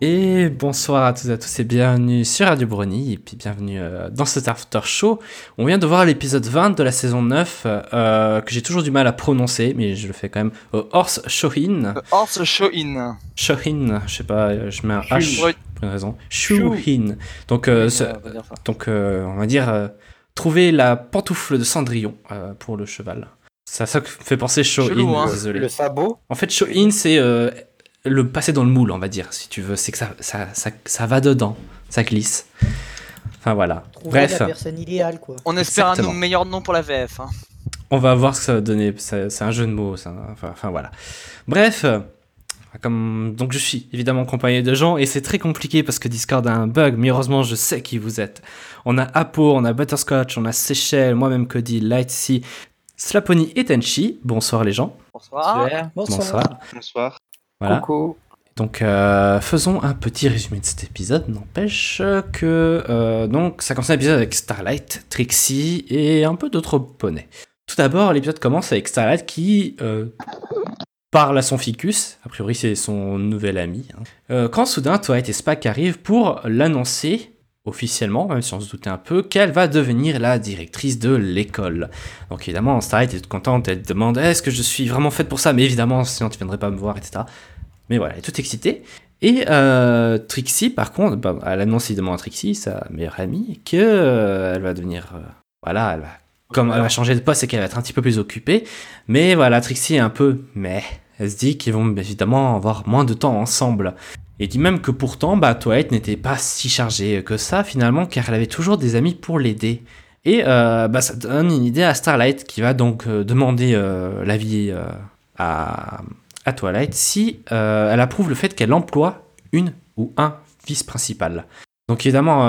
Et bonsoir à toutes et à tous et bienvenue sur Radio Brony et puis bienvenue euh, dans cet after show. On vient de voir l'épisode 20 de la saison 9 euh, que j'ai toujours du mal à prononcer mais je le fais quand même. Euh, Horse Shohin. Horse Shohin. Shohin, je sais pas, je mets un H pour une raison. Shuhin. Donc, euh, ce- on va dire ça. donc euh, on va dire euh, trouver la pantoufle de Cendrillon euh, pour le cheval. Ça, ça fait penser Shohin, hein. désolé. Le sabot En fait, show-in, c'est euh, le passer dans le moule, on va dire, si tu veux. C'est que ça, ça, ça, ça va dedans, ça glisse. Enfin voilà. Trouver Bref, la personne idéale, quoi. On espère un Exactement. meilleur nom pour la VF. hein. on va voir ce que ça va donner. C'est un jeu de mots, ça. Enfin, enfin, voilà. Bref. Comme... Donc je suis évidemment accompagné de gens et c'est très compliqué parce que Discord a un bug, mais heureusement je sais qui vous êtes. On a Apo, on a Butterscotch, on a Seychelles, moi-même Cody, Lightsea, Slapony et Tenchi. Bonsoir les gens. Bonsoir. Bonsoir. Bonsoir. Bonsoir. Voilà. Coucou. Donc euh, faisons un petit résumé de cet épisode. N'empêche que euh, donc ça commence l'épisode avec Starlight, Trixie et un peu d'autres poneys. Tout d'abord, l'épisode commence avec Starlight qui euh, parle à son ficus. A priori, c'est son nouvel ami. hein. Quand soudain, Twilight et Spack arrivent pour l'annoncer officiellement, même si on se doutait un peu, qu'elle va devenir la directrice de l'école. Donc évidemment, Starlight est contente, elle demande est-ce que je suis vraiment faite pour ça? Mais évidemment, sinon tu viendrais pas me voir, etc. Mais voilà, elle est toute excitée. Et euh, Trixie, par contre, bah, elle annonce évidemment à Trixie, sa meilleure amie, que euh, elle va devenir, euh, voilà, elle va, comme elle va changer de poste et qu'elle va être un petit peu plus occupée. Mais voilà, Trixie est un peu, mais elle se dit qu'ils vont évidemment avoir moins de temps ensemble. Et dit même que pourtant, bah, Twilight n'était pas si chargée que ça finalement, car elle avait toujours des amis pour l'aider. Et euh, bah, ça donne une idée à Starlight qui va donc euh, demander euh, l'avis à, à Twilight si elle approuve le fait qu'elle emploie une ou un vice-principal. Donc évidemment,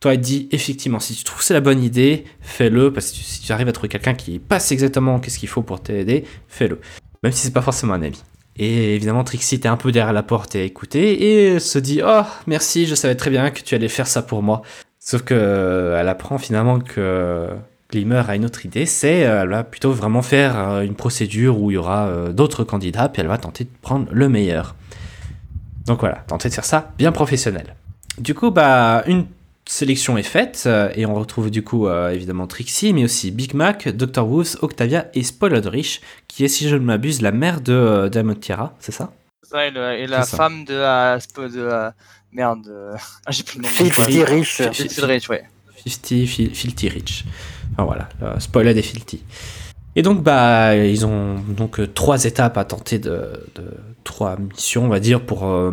Twilight dit effectivement, si tu trouves c'est la bonne idée, fais-le, parce que si tu arrives à trouver quelqu'un qui passe exactement qu'est-ce qu'il faut pour t'aider, fais-le. Même si c'est pas forcément un ami. Et évidemment, Trixie était un peu derrière la porte et a et se dit Oh, merci, je savais très bien que tu allais faire ça pour moi. Sauf que euh, elle apprend finalement que Glimmer a une autre idée, c'est euh, elle va plutôt vraiment faire euh, une procédure où il y aura d'autres candidats, puis elle va tenter de prendre le meilleur. Donc voilà, tenter de faire ça bien professionnel. Du coup, bah, une sélection est faite, euh, et on retrouve du coup euh, évidemment Trixie, mais aussi Big Mac, Dr. Wolves, Octavia et Spoiledrich, qui est, si je ne m'abuse, la mère de euh, Diamond Tiara, c'est ça? Ça, et, le- et la femme de la. De la merde. euh, Ah, j'ai plus le nom. Filthy Rich. Filthy Filthy Rich, ouais. 50, Fil- Filthy Rich. Enfin voilà, euh, Spoiled et Filthy. Et donc, bah, ils ont donc euh, trois étapes à tenter de, de- trois missions, on va dire, pour euh,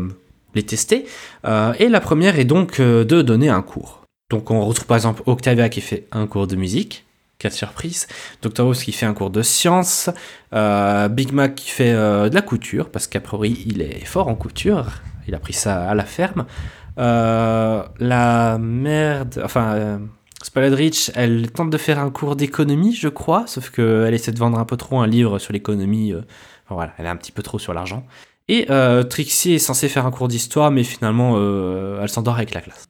les tester. Euh, et la première est donc euh, de donner un cours. Donc, on retrouve par exemple Octavia qui fait un cours de musique, quatre surprises. Dr. House qui fait un cours de sciences. Euh, Big Mac qui fait de la couture, parce qu'a priori, il est fort en couture. Il a pris ça à la ferme. La merde, enfin, euh, Spoiled Rich, elle tente de faire un cours d'économie, je crois, sauf qu'elle essaie de vendre un peu trop un livre sur l'économie. voilà, elle est un petit peu trop sur l'argent. Et euh, Trixie est censée faire un cours d'histoire, mais finalement, euh, elle s'endort avec la classe.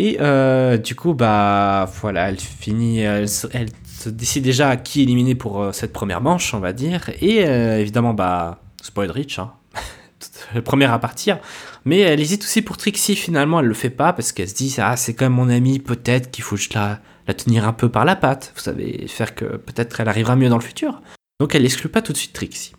Et euh, du coup, bah voilà, elle finit, elle, elle se décide déjà à qui éliminer pour cette première manche, on va dire. Et évidemment, bah, Spoiled Rich, hein, première à partir. Mais elle hésite aussi pour Trixie, finalement, elle le fait pas parce qu'elle se dit, ah, c'est quand même mon amie, peut-être qu'il faut la, la tenir un peu par la patte, vous savez, faire que peut-être elle arrivera mieux dans le futur. Donc elle n'exclut pas tout de suite Trixie.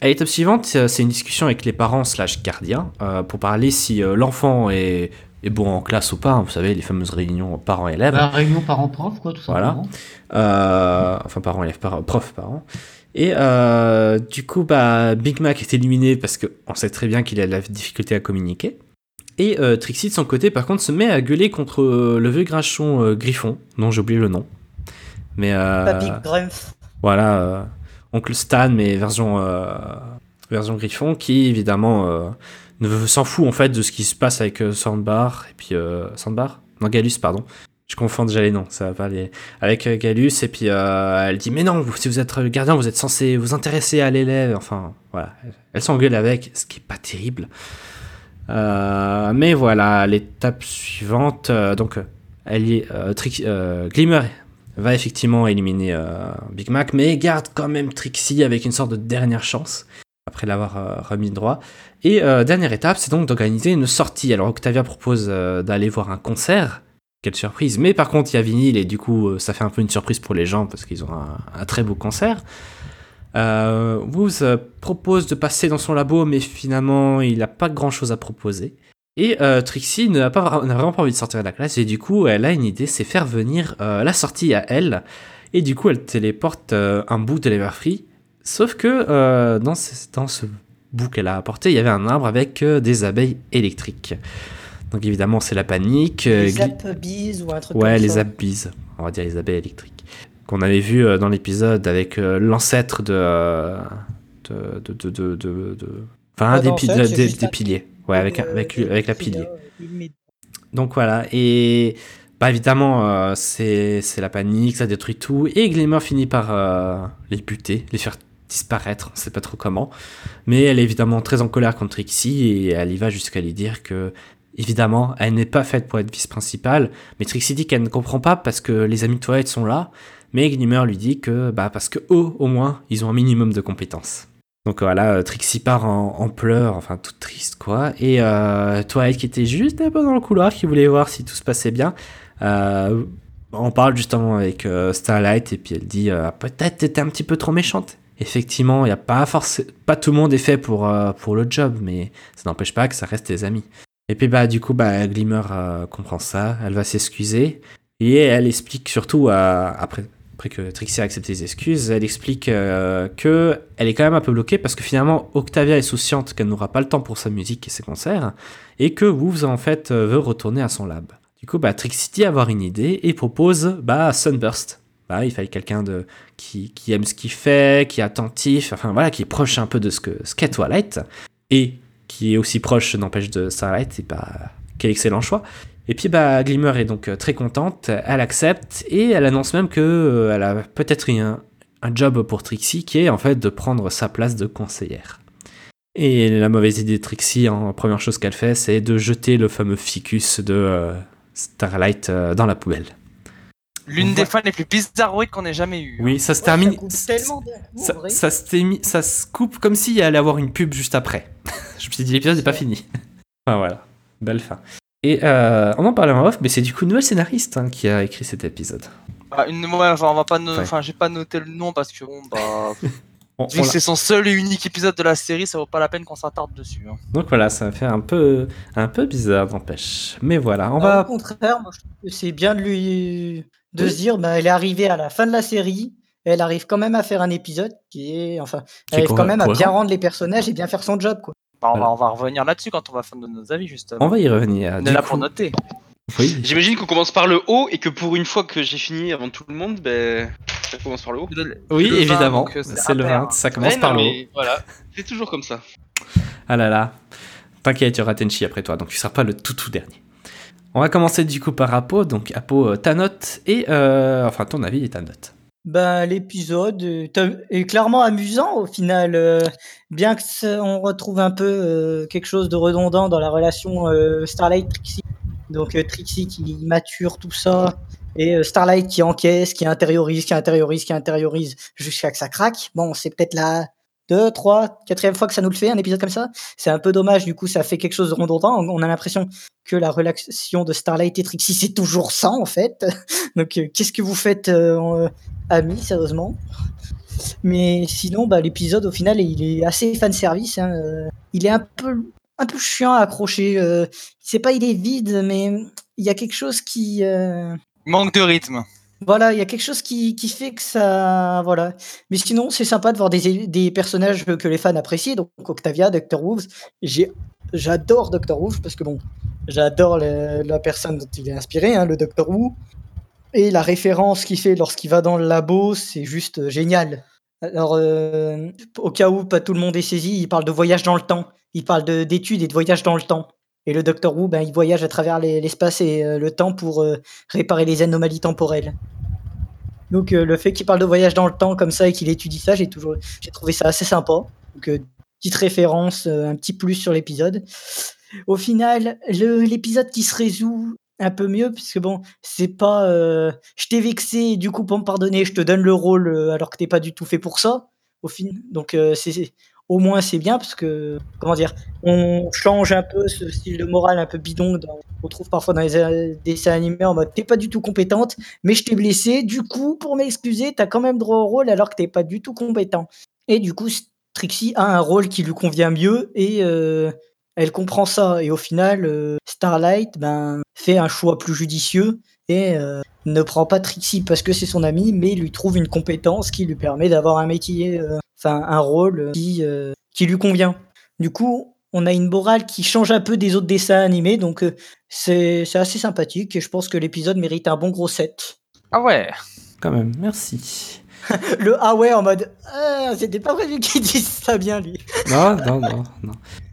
À l'étape suivante, euh, c'est une discussion avec les parents slash gardiens euh, pour parler si euh, l'enfant est, est bon en classe ou pas, hein, vous savez, les fameuses réunions parents-élèves. Bah, réunion parents-prof, quoi, tout Voilà. simplement. Euh, enfin, parents, élèves, par- prof, parents. Et euh, du coup, bah, Big Mac est éliminé parce qu'on sait très bien qu'il a de la difficulté à communiquer. Et euh, Trixie, de son côté, par contre, se met à gueuler contre euh, le vieux grinchon euh, Griffon, dont j'ai oublié le nom. Mais euh, Pas Big Grumpf. voilà, euh, Oncle Stan, mais version, euh, version Griffon, qui évidemment euh, s'en fout en fait de ce qui se passe avec euh, Sandbar, et puis Sandbar? Non, Galus, pardon. Je confonds déjà les noms, ça va pas aller. Avec Galus, et puis elle dit Mais non, si vous êtes gardien, vous êtes censé vous intéresser à l'élève. Enfin, voilà. Elle s'engueule avec, ce qui est pas terrible. Mais voilà, l'étape suivante, donc, elle y est, Glimmer va effectivement éliminer euh, Big Mac, mais garde quand même Trixie avec une sorte de dernière chance. après l'avoir euh, remis droit. Et euh, dernière étape, c'est donc d'organiser une sortie. Alors Octavia propose d'aller voir un concert. Quelle surprise. Mais par contre, il y a vinyle et du coup, ça fait un peu une surprise pour les gens parce qu'ils ont un, très beau concert. Euh, propose de passer dans son labo, mais finalement, il n'a pas grand-chose à proposer. Et euh, Trixie n'a pas n'a vraiment pas envie de sortir de la classe et du coup, elle a une idée, c'est faire venir euh, la sortie à elle. Et du coup, elle téléporte euh, un bout de l'Everfree. Sauf que dans, ce, dans ce bout qu'elle a apporté, il y avait un arbre avec des abeilles électriques. Donc évidemment, c'est la panique. Les Applebee's ou un truc Ouais, comme les abbies, on va dire les abeilles électriques. Qu'on avait vu dans l'épisode avec l'ancêtre de, de, de, de- de- Enfin, un Ah des, pi- des- des piliers. Ouais, avec, Euh, avec, avec la pilier. met- Donc voilà, et bah évidemment, euh, c'est c'est la panique, ça détruit tout, et Glimmer finit par euh, les buter, les faire disparaître, on sait pas trop comment. Mais elle est évidemment très en colère contre Trixie, et elle y va jusqu'à lui dire que, évidemment, elle n'est pas faite pour être vice-principale, mais Trixie dit qu'elle ne comprend pas parce que les amis de Twilight sont là, mais Glimmer lui dit que, bah parce que eux, au moins, ils ont un minimum de compétences. Donc voilà, euh, Trixie part en, pleurs, enfin toute triste quoi. Et euh, Twilight qui était juste un peu dans le couloir, qui voulait voir si tout se passait bien. Euh, on parle justement avec euh, Starlight et puis elle dit euh, peut-être t'étais un petit peu trop méchante. Effectivement, y a pas forcément, pas tout le monde est fait pour euh, pour le job, mais ça n'empêche pas que ça reste tes amis. Et puis bah du coup bah Glimmer euh, comprend ça, elle va s'excuser et elle explique surtout euh, après après que Trixie a accepté les excuses, elle explique euh, que est quand même un peu bloquée parce que finalement Octavia est souciante qu'elle n'aura pas le temps pour sa musique et ses concerts et que Wolves en fait euh, veut retourner à son lab. Du coup, bah, Trixie dit avoir une idée et propose bah, Sunburst. Bah, il fallait quelqu'un de qui, qui aime ce qu'il fait, qui est attentif, enfin voilà, qui est proche un peu de ce que qu'est et qui est aussi proche, n'empêche, de Starlight. Et bah, quel excellent choix. Et puis bah, Glimmer est donc euh, très contente, elle accepte et elle annonce même que euh, elle a peut-être eu un, un job pour Trixie qui est en fait de prendre sa place de conseillère. Et la mauvaise idée de Trixie, en première chose qu'elle fait, c'est de jeter le fameux ficus de euh, Starlight euh, dans la poubelle. L'une des fins les plus bizarroïdes qu'on ait jamais eues. Oui, ça se Ouais, termine. ça Ça, ça ça se coupe comme s'il allait avoir une pub juste après. Je me suis dit, l'épisode n'est pas fini. enfin voilà, belle fin. Et euh, on en parlait en off, mais c'est du coup une nouvelle scénariste hein, qui a écrit cet épisode. Bah, une, enfin, on va pas, no- Ouais. enfin, j'ai pas noté le nom parce que bon, bah, On- vu on c'est son seul et unique épisode de la série, ça vaut pas la peine qu'on s'attarde dessus. hein. Donc voilà, ça fait un peu, un peu bizarre, n'empêche. Mais voilà, on Alors, va. Au contraire, moi, je trouve que c'est bien de lui de Oui. se dire, bah, elle est arrivée à la fin de la série, elle arrive quand même à faire un épisode qui est, enfin, elle arrive quand même à bien rendre les personnages et bien faire son job, quoi. Bah, on, Voilà. va, on va revenir là-dessus quand on va faire nos avis justement. On va y revenir. On Du est là coup- pour noter. Oui. J'imagine qu'on commence par le haut et que pour une fois que j'ai fini avant tout le monde, ben, ça commence par le haut. Oui, le évidemment. euh, c'est le impair, 20, hein. ça commence Ouais, par non, le haut. Voilà, c'est toujours comme ça. Ah là là. T'inquiète, il y aura Tenchi après toi, donc tu seras pas le tout tout dernier. On va commencer du coup par Apo, donc Apo, euh, ta note et euh, enfin ton avis et ta note. Ben, l'épisode est, est clairement amusant au final, euh, bien que ça- on retrouve un peu euh, quelque chose de redondant dans la relation euh, Starlight-Trixie. Donc euh, Trixie qui mature tout ça, et euh, Starlight qui encaisse, qui intériorise, qui intériorise, qui intériorise, jusqu'à que ça craque. Bon, c'est peut-être la deux, trois, quatrième fois que ça nous le fait, un épisode comme ça. C'est un peu dommage, du coup, ça fait quelque chose de redondant. On a l'impression que la relation de Starlight et Trixie, c'est toujours ça, en fait. Donc, euh, qu'est-ce que vous faites euh, amis, sérieusement? Mais sinon, bah, l'épisode, au final, il est assez fan service. hein, euh, Il est un peu, un peu chiant à accrocher. euh, C'est pas, il est vide, mais il y a quelque chose qui, euh, Manque de rythme. Voilà, il y a quelque chose qui, fait que ça, voilà. Mais sinon, c'est sympa de voir des, personnages que les fans apprécient. Donc Octavia, Dr. Wolves. J'adore Dr. Wolves parce que bon, j'adore la personne dont il est inspiré, hein, le Dr. Who. Et la référence qu'il fait lorsqu'il va dans le labo, c'est juste euh, génial. Alors, euh, au cas où pas tout le monde est saisi, il parle de voyage dans le temps. Il parle de- d'études et de voyage dans le temps. Et le Dr. Who, ben, il voyage à travers les- l'espace et euh, le temps pour réparer les anomalies temporelles. Donc euh, le fait qu'il parle de voyage dans le temps comme ça et qu'il étudie ça, j'ai toujours j'ai trouvé ça assez sympa. Donc euh, petite référence, euh, un petit plus sur l'épisode. Au final, l'épisode qui se résout un peu mieux puisque bon, c'est pas je t'ai vexé du coup pour me pardonner, je te donne le rôle alors que t'es pas du tout fait pour ça. Au fin, donc c'est- au moins c'est bien parce que comment dire, on change un peu ce style de morale un peu bidon qu'on trouve parfois dans les euh, dessins animés en mode t'es pas du tout compétente, mais je t'ai blessé, du coup pour m'excuser t'as quand même droit au rôle alors que t'es pas du tout compétent. Et du coup Trixie a un rôle qui lui convient mieux et euh, elle comprend ça et au final euh, Starlight ben fait un choix plus judicieux et ne prend pas Trixie parce que c'est son ami, mais lui trouve une compétence qui lui permet d'avoir un métier, enfin un rôle qui, euh, qui lui convient. Du coup, on a une morale qui change un peu des autres dessins animés, donc euh, c'est assez sympathique et je pense que l'épisode mérite un bon gros set. Ah ouais Quand même, merci. Le ah ouais en mode ah, c'était pas prévu qu'il dise ça bien lui. non, non, non, non.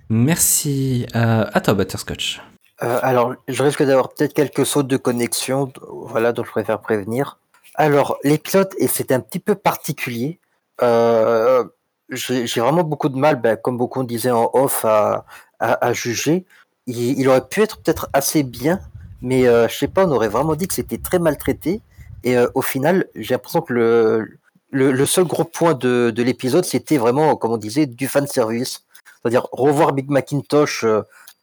Merci. à toi, Butterscotch. Euh, alors, je risque d'avoir peut-être quelques sautes de connexion, voilà, dont je préfère prévenir. Alors, l'épisode, et c'est un petit peu particulier. Euh, j'ai vraiment beaucoup de mal, ben, comme beaucoup disaient en off, à, juger. Il, aurait pu être peut-être assez bien, mais euh, je sais pas, on aurait vraiment dit que c'était très maltraité. Et euh, au final, j'ai l'impression que le, seul gros point de, de l'épisode, c'était vraiment, comme on disait, du fan service. C'est-à-dire revoir Big Macintosh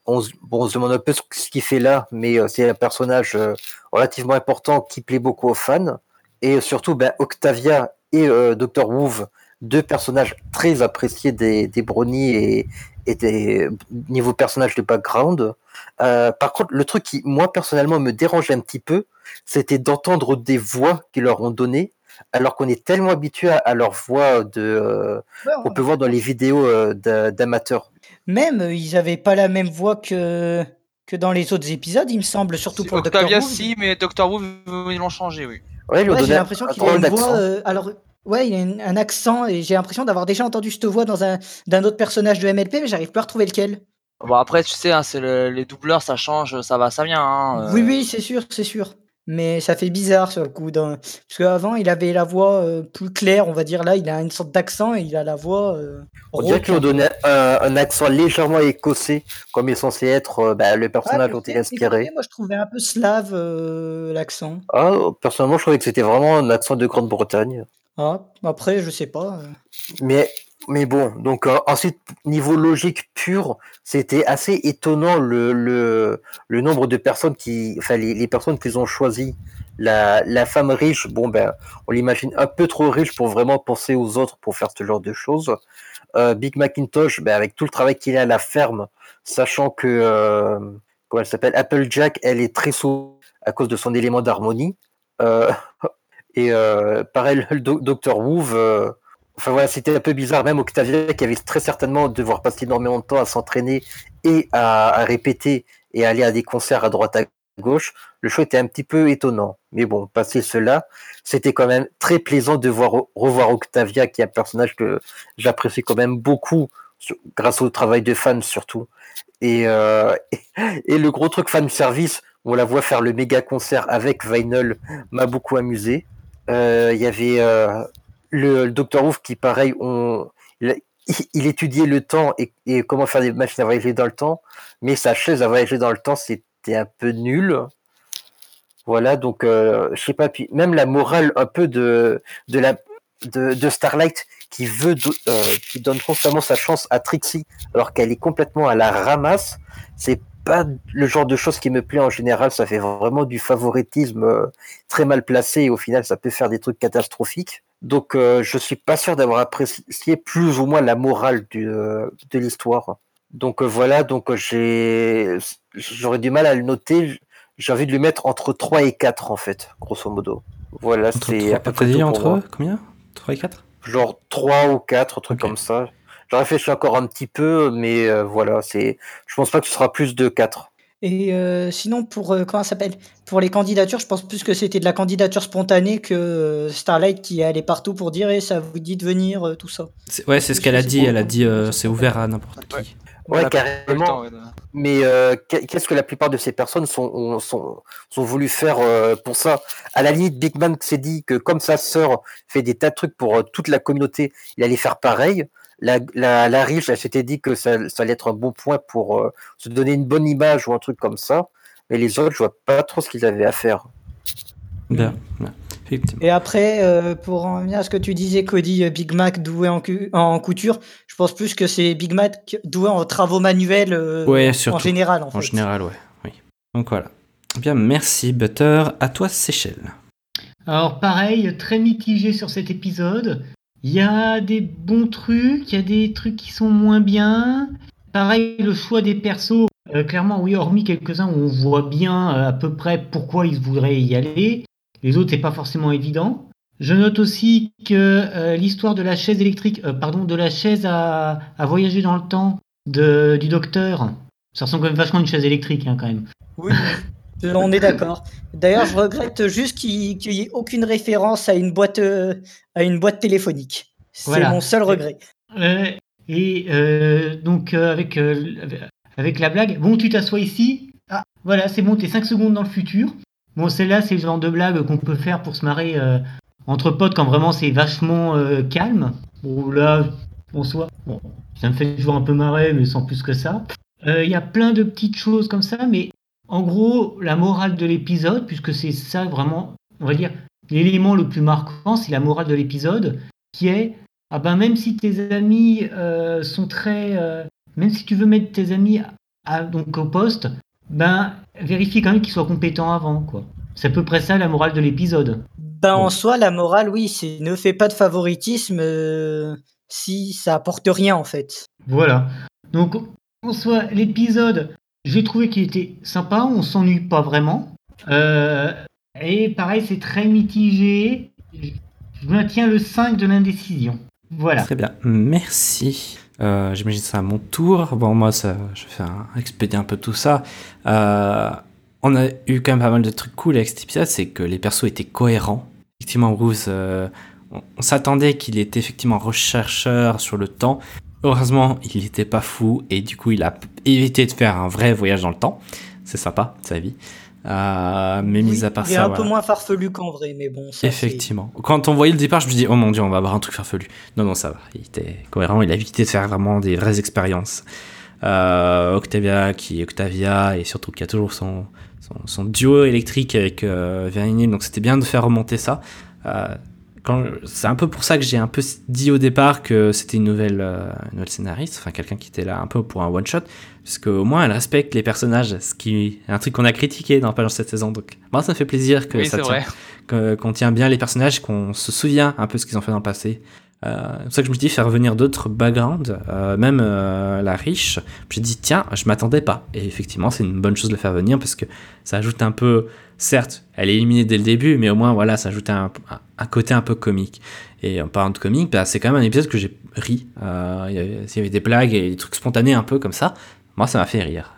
on, se demande un peu ce, qu'il fait là, mais euh, c'est un personnage euh, relativement important qui plaît beaucoup aux fans. Et surtout, ben, Octavia et euh, Dr. Woof, deux personnages très appréciés des, des Brownies et, et des niveaux personnages de background. par contre, le truc qui, moi, personnellement, me dérangeait un petit peu, c'était d'entendre des voix qu'ils leur ont données alors qu'on est tellement habitué à, leur voix de qu'on peut voir dans les vidéos d'amateurs. Même, ils n'avaient pas la même voix que, que dans les autres épisodes, il me semble, surtout pour Octavia, Doctor si, mais Doctor Who, ils l'ont changé, oui. Ouais, j'ai l'impression qu'il a une voix. Euh, alors, ouais, il a un accent, et j'ai l'impression d'avoir déjà entendu cette voix dans un d'un autre personnage de MLP, mais j'arrive plus à retrouver lequel. Bon, après, tu sais, hein, c'est les doubleurs, ça change, ça va, ça vient. Hein, oui, oui, c'est sûr, c'est sûr mais ça fait bizarre sur le coup. Parce qu'avant, il avait la voix euh, plus claire, on va dire. Là, il a une sorte d'accent et il a la voix. Euh, on dirait qu'il donnait un, un, accent légèrement écossais, comme il est censé être euh, bah, le personnage dont il est inspiré. Moi, je trouvais un peu slave l'accent. Ah, personnellement, je trouvais que c'était vraiment un accent de Grande-Bretagne. Ah, après, je sais pas. Mais mais bon, donc euh, ensuite, niveau logique pure, c'était assez étonnant le, le, nombre de personnes qui, enfin les, les personnes qu'ils ont choisi. La, la femme riche, bon ben, on l'imagine un peu trop riche pour vraiment penser aux autres pour faire ce genre de choses. Euh, Big Macintosh, ben, avec tout le travail qu'il a à la ferme, sachant que, euh, comment elle s'appelle, Applejack, elle est très sous à cause de son élément d'harmonie. Et pareil, le docteur Enfin voilà, c'était un peu bizarre, même Octavia qui avait très certainement devoir passer énormément de temps à s'entraîner et à, répéter et aller à des concerts à droite à gauche. Le choix était un petit peu étonnant. Mais bon, passé cela, c'était quand même très plaisant de voir, revoir Octavia, qui est un personnage que j'apprécie quand même beaucoup, grâce au travail de fans surtout. Et, euh, et, le gros truc fan service, on la voit faire le méga concert avec Vinyl, m'a beaucoup amusé. Euh, il y avait euh, le, docteur Ouf qui, pareil, on, il, étudiait le temps et, comment faire des machines à voyager dans le temps, mais sa chaise à voyager dans le temps, c'était un peu nul. Voilà, donc euh, je sais pas, même la morale un peu de, de, la, Starlight qui veut, euh, qui donne constamment sa chance à Trixie alors qu'elle est complètement à la ramasse, c'est pas le genre de choses qui me plaît en général, ça fait vraiment du favoritisme euh, très mal placé et au final ça peut faire des trucs catastrophiques. Donc, euh, je suis pas sûr d'avoir apprécié plus ou moins la morale du, euh, de l'histoire. Donc euh, voilà, donc j'ai, j'aurais du mal à le noter. J'ai envie de le mettre entre 3 et 4 en fait, grosso modo. Voilà, c'est à peu près dit entre combien? 3 et 4 Genre 3 ou 4, un truc comme ça. J'en réfléchis encore un petit peu, mais voilà, c'est. Je pense pas que ce sera plus de 4. Et euh, sinon, pour euh, comment ça s'appelle? Pour les candidatures, je pense plus que c'était de la candidature spontanée que euh, Starlight qui est allé partout pour dire et eh, ça vous dit de venir, tout ça. Ouais, c'est ce qu'elle a dit. Elle a dit c'est ouvert à n'importe qui. Ouais, carrément. Mais qu'est-ce que la plupart de ces personnes sont, sont, sont voulu faire pour ça? À la limite, Big Man s'est dit que comme sa sœur fait des tas de trucs pour toute la communauté, il allait faire pareil la, la, la riche, elle s'était dit que ça, ça, allait être un bon point pour euh, se donner une bonne image ou un truc comme ça. Mais les autres, je vois pas trop ce qu'ils avaient à faire. Bien. Effectivement. Et après, euh, pour en venir à ce que tu disais, Cody, euh, Big Mac doué en, en couture, je pense plus que c'est Big Mac doué en travaux manuels euh, Ouais, en général. En, En fait. général, ouais. Oui. Donc voilà. Bien, merci Butter. À toi, Seychelles. Alors pareil, très mitigé sur cet épisode. Il y a des bons trucs, il y a des trucs qui sont moins bien. Pareil, le choix des persos, euh, clairement, oui, hormis quelques-uns où on voit bien euh, à peu près pourquoi ils voudraient y aller. Les autres, c'est pas forcément évident. Je note aussi que euh, l'histoire de la chaise électrique, pardon, de la chaise à, voyager dans le temps du docteur, ça ressemble quand même vachement à une chaise électrique, hein, quand même. Oui, on est d'accord. D'ailleurs, je regrette juste qu'il qu'il y ait aucune référence à une boîte, euh, à une boîte téléphonique. C'est Voilà. mon seul regret. Euh, et euh, donc euh, avec, euh, avec la blague, bon tu t'assois ici, ah voilà c'est bon, t'es 5 secondes dans le futur. Bon celle-là c'est le genre de blague qu'on peut faire pour se marrer entre potes quand vraiment c'est vachement calme. Bon là, en soi, bon, ça me fait toujours un peu marrer mais sans plus que ça. Il y a plein de petites choses comme ça, mais en gros la morale de l'épisode, puisque c'est ça vraiment, on va dire, l'élément le plus marquant, c'est la morale de l'épisode, qui est ah ben même si tes amis euh, sont très, euh, même si tu veux mettre tes amis à- donc au poste, ben vérifie quand même qu'ils soient compétents avant quoi. C'est à peu près ça la morale de l'épisode. Ben, Bon. en soi, la morale, oui, c'est ne fais pas de favoritisme euh, si ça apporte rien, en fait. Voilà. Donc en soi l'épisode, j'ai trouvé qu'il était sympa, on s'ennuie pas vraiment. Euh, et pareil c'est très mitigé. Je maintiens le 5 de l'indécision. Voilà. Très bien. Merci. Euh, J'imagine c'est à mon tour. Bon, moi, ça, je vais un, expédier un peu tout ça. Euh, on a eu quand même pas mal de trucs cool avec cet épisode, c'est que les persos étaient cohérents. Effectivement, Bruce, euh, on, on s'attendait qu'il était effectivement rechercheur sur le temps. Heureusement, il n'était pas fou et du coup, il a évité de faire un vrai voyage dans le temps. C'est sympa, sa vie. Euh, mais mis à part il est ça, un voilà. peu moins farfelu qu'en vrai, mais bon. ça, Effectivement. Quand on voyait le départ, je me dis, oh mon dieu, on va avoir un truc farfelu. Non, non, ça va. Il était cohérent, il a évité de faire vraiment des vraies expériences. Euh, Octavia, qui est Octavia, et surtout qui a toujours son, son, son duo électrique avec euh, donc c'était bien de faire remonter ça. Euh, c'est un peu pour ça que j'ai un peu dit au départ que c'était une nouvelle, euh, une nouvelle scénariste, enfin quelqu'un qui était là un peu pour un one shot, parce qu'au moins elle respecte les personnages, ce qui est un truc qu'on a critiqué dans pas dans cette saison. Donc moi ça me fait plaisir que Oui, ça qu'on tient bien les personnages, qu'on se souvient un peu ce qu'ils ont fait dans le passé. Euh, c'est pour ça que je me dis faire revenir d'autres backgrounds, euh, même euh, la riche. J'ai dit tiens, je m'attendais pas. Et effectivement, c'est une bonne chose de le faire venir parce que ça ajoute un peu. Certes, elle est éliminée dès le début, mais au moins voilà, ça ajoute un, côté un peu comique. Et en parlant de comique, bah, c'est quand même un épisode que j'ai ri. Il y, avait- des blagues et des trucs spontanés un peu comme ça. Moi, ça m'a fait rire.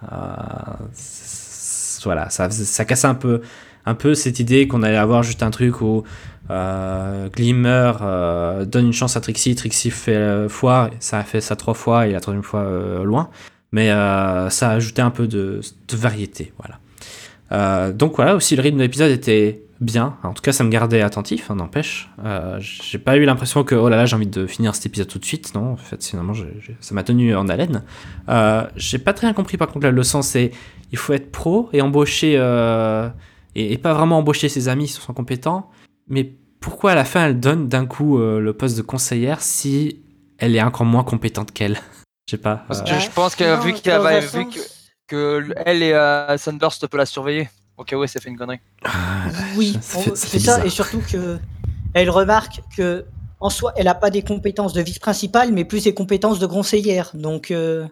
Voilà, ça, cassait un peu cette idée qu'on allait avoir juste un truc où euh, Glimmer euh, donne une chance à Trixie, Trixie fait euh, foire, ça a fait ça trois fois et la troisième fois loin, mais ça a ajouté un peu de, variété, voilà. Donc voilà, aussi le rythme de l'épisode était bien, en tout cas ça me gardait attentif, hein, n'empêche. J'ai pas eu l'impression que oh là là j'ai envie de finir cet épisode tout de suite, non, en fait finalement ça m'a tenu en haleine. J'ai pas très bien compris par contre la leçon, c'est il faut être pro et embaucher et, pas vraiment embaucher ses amis qui sont compétents, mais pourquoi à la fin elle donne d'un coup euh, le poste de conseillère si elle est encore moins compétente qu'elle? Je sais pas. Parce que je pense que Non, vu un vu que, que elle et euh, Sunburst peut la surveiller. Ok, ouais, ça fait une connerie. ah, Oui, ça c'est ça, et surtout que elle remarque que en soi, elle n'a pas des compétences de vice-principale, mais plus des compétences de conseillère. Donc, euh,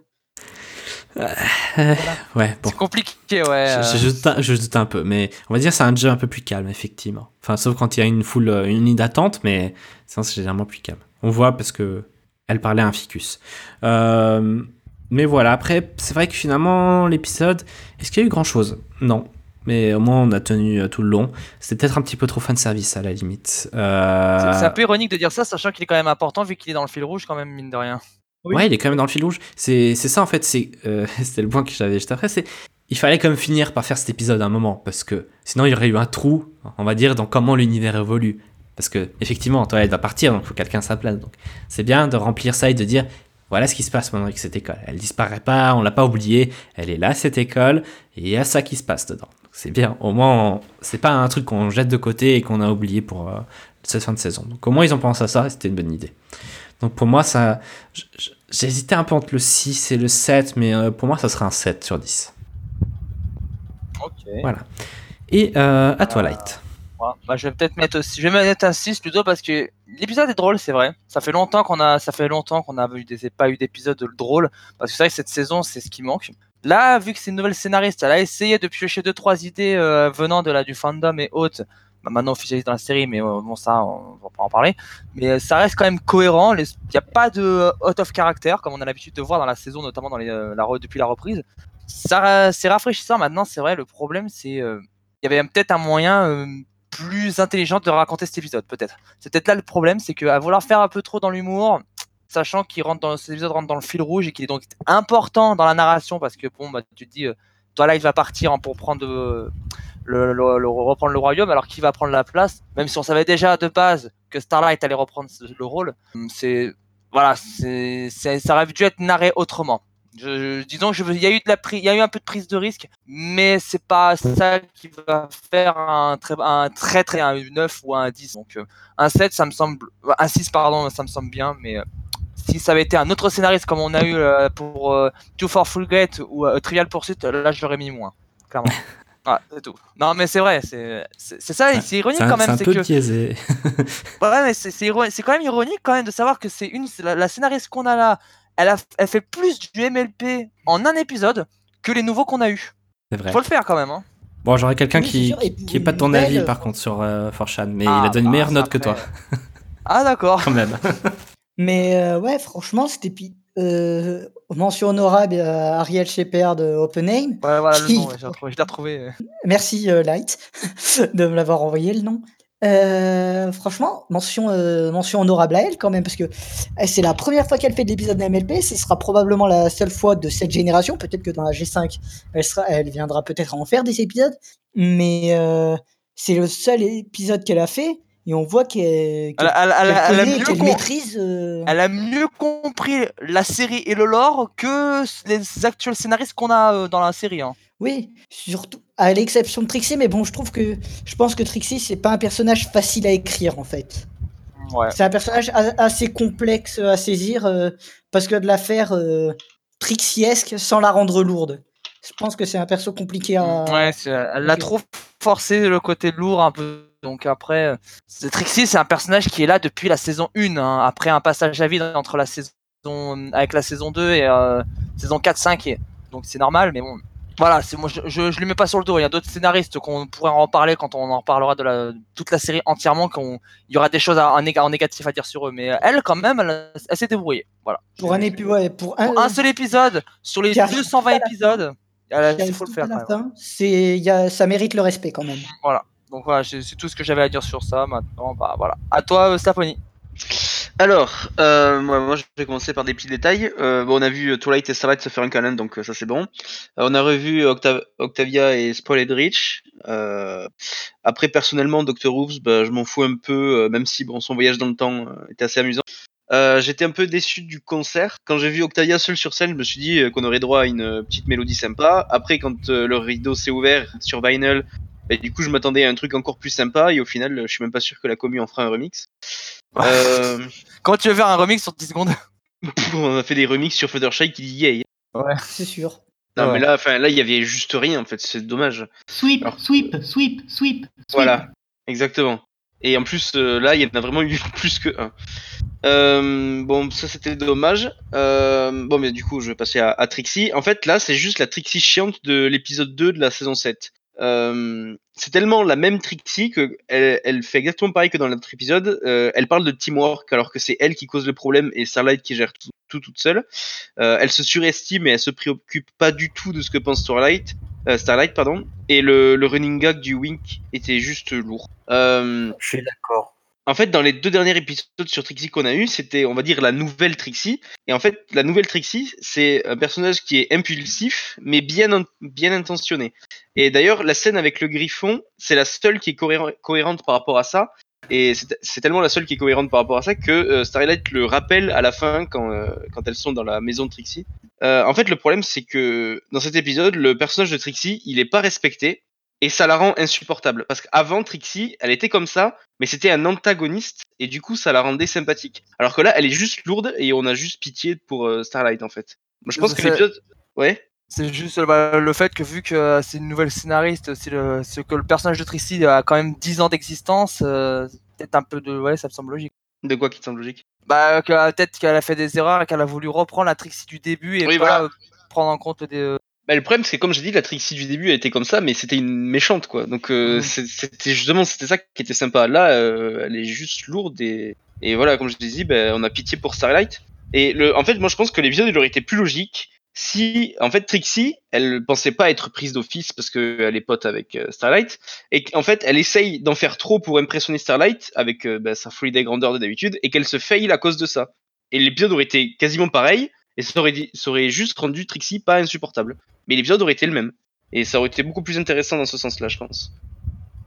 Euh, ouais, bon. C'est compliqué, ouais. euh. Je, je, doute un- je doute un peu, mais on va dire c'est un jeu un peu plus calme, effectivement. Enfin, sauf quand il y a une foule, euh, une ligne d'attente, mais sinon c'est généralement plus calme. On voit parce que elle parlait à un ficus. Euh, mais voilà, après, c'est vrai que finalement, l'épisode, est-ce qu'il y a eu grand-chose? Non. Mais au moins, on a tenu euh, tout le long. C'était peut-être un petit peu trop fan service à la limite. Euh, c'est un peu ironique de dire ça, sachant qu'il est quand même important vu qu'il est dans le fil rouge, quand même, mine de rien. Oui. Ouais, il est quand même dans le fil rouge. C'est ça en fait. Euh, c'était le point que j'avais juste après. Il fallait quand même finir par faire cet épisode à un moment parce que sinon il y aurait eu un trou, on va dire, dans comment l'univers évolue. Parce que effectivement, toi, elle va partir, donc il faut que quelqu'un sa place. Donc c'est bien de remplir ça et de dire voilà ce qui se passe maintenant avec cette école. Elle disparaît pas, on l'a pas oubliée. Elle est là cette école et il y a ça qui se passe dedans. C'est bien. Au moins, on- c'est pas un truc qu'on jette de côté et qu'on a oublié pour euh, cette fin de saison. Donc au moins, ils ont pensé à ça c'était une bonne idée. Donc pour moi, ça, j'hésitais un peu entre le 6 et le 7, mais euh, pour moi, ça sera un 7 sur 10. Ok. Voilà. Et euh, à toi, Light. Ouais, bah, je vais peut-être mettre aussi, je vais mettre un 6 plutôt parce que l'épisode est drôle, c'est vrai. Ça fait longtemps qu'on a, ça fait longtemps qu'on a eu des, pas eu d'épisode drôle parce que c'est vrai que cette saison, c'est ce qui manque. Là, vu que c'est une nouvelle scénariste, elle a essayé de piocher deux trois idées euh, venant de la du fandom et autres. Bah, maintenant officialisées dans la série, mais euh, bon ça, on va pas en parler. Mais euh, ça reste quand même cohérent. Il n'y a pas de euh, out of character comme on a l'habitude de voir dans la saison, notamment depuis la reprise. C'est rafraîchissant. Maintenant, c'est vrai. Le problème, c'est euh, il y avait peut-être un moyen plus intelligent de raconter cet épisode, peut-être. C'est peut-être là le problème, c'est qu'à vouloir faire un peu trop dans l'humour, sachant qu'il rentre dans cet épisode rentre dans le fil rouge et qu'il est donc important dans la narration parce que bon, bah, tu te dis, euh, Twilight va partir pour prendre le, reprendre le royaume, alors qui va prendre la place Même si on savait déjà de base que Starlight allait reprendre le rôle, c'est voilà, c'est ça aurait dû être narré autrement. Je, disons que il y a eu de la il y a eu un peu de prise de risque, mais c'est pas ça qui va faire un très un très très un 9 ou un 10. Donc euh, un 7 ça me semble un 6 pardon, ça me semble bien mais euh, si ça avait été un autre scénariste comme on a eu euh, pour euh, Two for Full Gate ou Trivial Pursuit, là je l'aurais mis moins, clairement. Ouais, c'est tout. Non, mais c'est vrai, c'est ça, et c'est ironique un, quand c'est même. un C'est peu que biaisé. Ouais, mais c'est c'est iro- c'est quand même ironique quand même de savoir que c'est une la, la scénariste qu'on a là, elle a elle fait plus du MLP en un épisode que les nouveaux qu'on a eu. C'est vrai. Faut le faire quand même. Hein. Bon, j'aurais quelqu'un Oui, qui, sûr, et pour qui est pas de ton avis nouvelle- par contre sur euh, Forchan, mais Ah, il a donné une bah, meilleure note que toi. Ah d'accord. quand même. Mais euh, ouais, franchement, c'était pi- euh, mention honorable à Ariel Shepard de Opename. Ouais, voilà le nom, ouais, j'ai retrouvé- je l'ai retrouvé. Merci euh, Light de me l'avoir envoyé le nom. Euh, franchement, mention, mention honorable à elle quand même, parce que eh, c'est la première fois qu'elle fait de l'épisode d'MLP, ce sera probablement la seule fois de cette génération, peut-être que dans la G5, elle, sera, elle viendra peut-être en faire des épisodes, mais c'est le seul épisode qu'elle a fait, et on voit qu'elle maîtrise... euh, elle a mieux compris la série et le lore que les actuels scénaristes qu'on a euh, dans la série. Hein. Oui, surtout à l'exception de Trixie, mais bon, je trouve que je pense que Trixie c'est pas un personnage facile à écrire en fait. Ouais. C'est un personnage assez complexe à saisir euh, parce que de la faire euh, Trixiesque sans la rendre lourde. Je pense que c'est un perso compliqué à. Ouais, elle l'a trop forcé le côté lourd un peu. Donc après, euh, c'est- Trixie, c'est un personnage qui est là depuis la saison 1, hein, après un passage à vide entre la saison avec la saison 2 et euh, saison 4, 5. Et... Donc c'est normal, mais bon. Voilà, c'est moi je, je, je lui mets pas sur le dos. Il y a d'autres scénaristes qu'on pourrait en parler quand on en reparlera de la, toute la série entièrement, qu'on il y aura des choses à- en, néga- en négatif à dire sur eux. Mais elle, quand même, elle, elle s'est débrouillée. Voilà. Pour un épi- ouais, pour un, Pour un seul épisode sur les Qui arrive 220 épisodes, il faut le faire. c'est ça mérite le respect quand même. Donc voilà, c'est tout ce que j'avais à dire sur ça. Maintenant, bah voilà. À toi, euh, Staponi. Alors, euh, moi, je vais commencer par des petits détails. Euh, bon, on a vu Twilight et Starlight se faire un canon, donc ça c'est bon. On a revu Octa- Octavia et Spoiled Rich. Euh, après, personnellement, Dr. Roofs, bah, je m'en fous un peu, même si bon, son voyage dans le temps était assez amusant. J'étais un peu déçu du concert. Quand j'ai vu Octavia seule sur scène, je me suis dit qu'on aurait droit à une petite mélodie sympa. Après, quand le rideau s'est ouvert sur vinyl, bah, du coup, je m'attendais à un truc encore plus sympa. Et au final, je suis même pas sûr que la commu en fera un remix. Euh, Comment tu veux faire un remix sur 10 secondes on a fait des remixes sur Fluttershy qui dit yay. C'est sûr. Non, Ouais. mais là, enfin, là, il y avait juste rien, en fait, c'est dommage. Sweep, Alors- sweep, sweep, sweep, sweep. Voilà, exactement. Et en plus, euh, là, il y en a vraiment eu plus que un. Euh, bon, ça c'était dommage. Euh, bon, mais du coup, je vais passer à, à Trixie. En fait, là, c'est juste la Trixie chiante de l'épisode 2 de la saison 7. Euh, c'est tellement la même Trixie que elle, fait exactement pareil que dans l'autre épisode. Euh, elle parle de teamwork alors que c'est elle qui cause le problème et Starlight qui gère tout, tout toute seule. Euh, elle se surestime et elle se préoccupe pas du tout de ce que pense Starlight. euh, Starlight, pardon. Et le, le running gag du Wink était juste lourd. Euh, Je suis d'accord. En fait, dans les deux derniers épisodes sur Trixie qu'on a eu, c'était, on va dire, la nouvelle Trixie. Et en fait, la nouvelle Trixie, c'est un personnage qui est impulsif, mais bien, bien intentionné. Et d'ailleurs, la scène avec le griffon, c'est la seule qui est cohérent- cohérente par rapport à ça. Et c'est c'est tellement la seule qui est cohérente par rapport à ça que euh, Starlight le rappelle à la fin quand, euh, quand elles sont dans la maison de Trixie. Euh, en fait, le problème, c'est que dans cet épisode, le personnage de Trixie, il est pas respecté. Et ça la rend insupportable. Parce qu'avant, Trixie, elle était comme ça, mais c'était un antagoniste, et du coup, ça la rendait sympathique. Alors que là, elle est juste lourde, et on a juste pitié pour euh, Starlight, en fait. Moi, je pense que C'est- l'épisode... Ouais C'est juste bah, le fait que vu que euh, c'est une nouvelle scénariste, aussi le, que le personnage de Trixie a quand même 10 ans d'existence, euh, c'est peut-être un peu de... Ouais, ça me semble logique. De quoi qui te semble logique? Bah, que, euh, peut-être qu'elle a fait des erreurs et qu'elle a voulu reprendre la Trixie du début et Oui, pas voilà. euh, prendre en compte des... Bah, le problème, c'est que comme j'ai dit, la Trixie du début, elle était comme ça, mais c'était une méchante, quoi. Donc, euh, c'était justement, c'était ça qui était sympa. Là, euh, elle est juste lourde et, et voilà, comme je te dis, ben, on a pitié pour Starlight. Et le, en fait, moi, je pense que l'épisode, il aurait été plus logique si, en fait, Trixie, elle pensait pas être prise d'office parce qu'elle est pote avec euh, Starlight, et qu'en fait, elle essaye d'en faire trop pour impressionner Starlight avec euh, ben, sa folie des grandeurs de d'habitude, et qu'elle se faille à cause de ça. Et l'épisode aurait été quasiment pareil, et ça aurait, dit- ça aurait juste rendu Trixie pas insupportable mais l'épisode aurait été le même. Et ça aurait été beaucoup plus intéressant dans ce sens-là, je pense.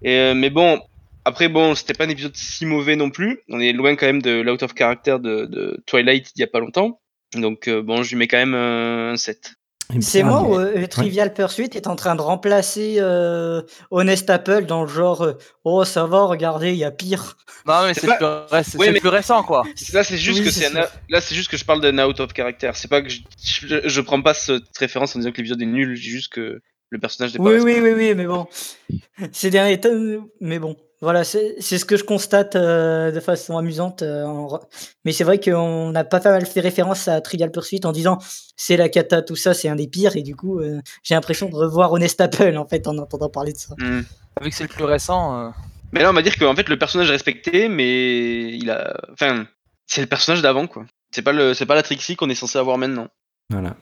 Euh, mais bon, après, bon, c'était pas un épisode si mauvais non plus. On est loin quand même de l'out of character de, Twilight il y a pas longtemps. Donc, euh, bon, je lui mets quand même un 7. C'est moi euh, Trivial Pursuit est en train de remplacer euh, Honest Apple dans le genre euh, Oh, ça va, regardez, il y a pire. Non, mais C'est pas- plus, ré- c'est- Oui, c'est mais- plus récent, quoi. Là, c'est juste Oui, que c'est là, c'est juste que je parle d'un out of character. C'est pas que je, je, je prends pas cette référence en disant que l'épisode est nul. Je dis juste que le personnage n'est pas Oui, oui, oui, oui, mais bon. Ces derniers temps, mais bon. Voilà, c'est c'est ce que je constate euh, de façon amusante. euh, en Mais c'est vrai qu'on a pas mal fait référence à Trivial Pursuit en disant c'est la cata, tout ça, c'est un des pires. Et du coup, euh, j'ai l'impression de revoir Honest Apple en fait en entendant parler de ça. Hmm. Vu que c'est le plus récent. euh, Mais là, on va dire qu'en fait, le personnage est respecté, mais il a. Enfin, c'est le personnage d'avant, quoi. C'est pas, le... c'est pas la Trixie qu'on est censé avoir maintenant. Voilà.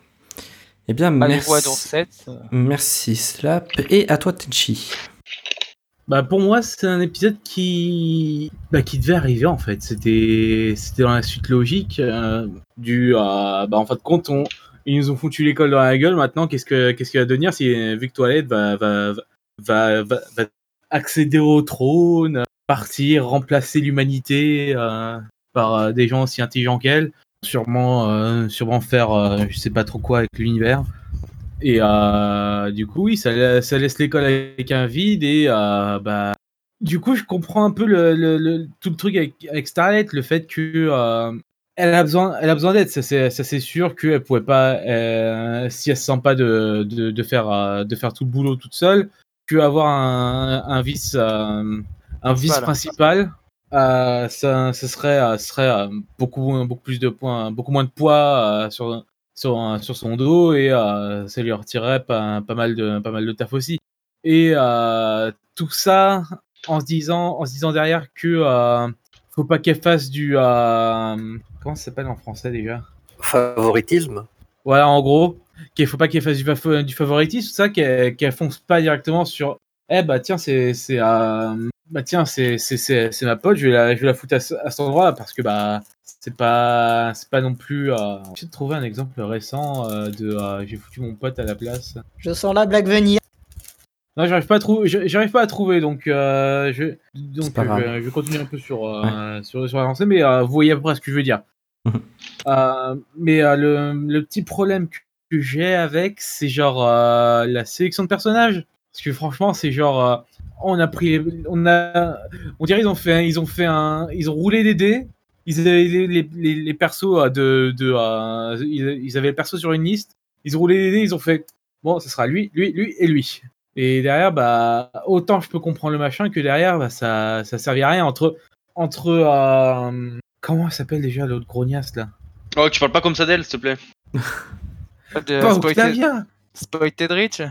Eh bien, Allez, merci. voix donc 7. Merci Slap. Et à toi Tenchi. Bah pour moi c'est un épisode qui bah, qui devait arriver en fait. C'était c'était dans la suite logique euh, du euh, bah en fin de compte on ils nous ont foutu l'école dans la gueule. Maintenant qu'est-ce que qu'est-ce qu'il va devenir si que Toilette va va va, va, va accéder au trône, partir remplacer l'humanité euh, par euh, des gens aussi intelligents qu'elle, sûrement euh, sûrement faire je sais pas trop quoi avec l'univers. Et euh, du coup, oui, ça, la- ça laisse l'école avec un vide et euh, bah, du coup, je comprends un peu le, le- le- tout le truc avec, avec Starlight, le fait que euh, elle a besoin, elle a besoin d'aide. Ça c'est, sûr qu'elle pouvait pas, si elle se sent pas de, de, de faire, de faire tout le boulot toute seule, que avoir un, un vice, un vice Voilà. principal. ça, ça serait, serait beaucoup, beaucoup plus de points, beaucoup moins de poids sur, sur, sur son dos et euh, ça lui retirerait pas, pas, mal de, pas mal de taf aussi. Et euh, tout ça en se disant, en se disant derrière que euh, faut pas qu'elle fasse du. comment ça s'appelle en français déjà? Favoritisme. Voilà, en gros, qu'il faut pas qu'elle fasse du, fa- du favoritisme, tout ça, qu'elle qu'elle fonce pas directement sur. Eh bah tiens, c'est. c'est euh, bah tiens, c'est c'est- c'est- c'est ma pote, je vais la, je vais la foutre à, ce- à cet endroit parce que bah c'est pas c'est pas non plus. Euh... J'ai de trouver un exemple récent euh, de euh, j'ai foutu mon pote à la place. Je sens la blague venir. Non, j'arrive pas à trouver. J'arrive pas à trouver, donc euh, je donc euh, je, vais- je vais continuer un peu sur euh, sur, sur l'avancée, mais euh, vous voyez à peu près ce que je veux dire. Mais euh, le, le petit problème que, que j'ai avec, c'est genre euh, la sélection de personnages, parce que franchement, c'est genre euh, on a pris, on a, on dirait ils ont fait, ils ont fait un, ils ont roulé des dés. Ils avaient les, les, les, les persos euh, de, de euh, ils, ils avaient le perso sur une liste. Ils ont roulé des dés, ils ont fait bon, ce sera lui, lui, lui et lui. Et derrière, bah, autant je peux comprendre le machin que derrière, bah, ça, ça servit à rien entre, entre, euh, comment elle s'appelle déjà l'autre grognasse là? Oh, tu parles pas comme ça d'elle, s'il te plaît. de Pas Octavia Spoited Rich?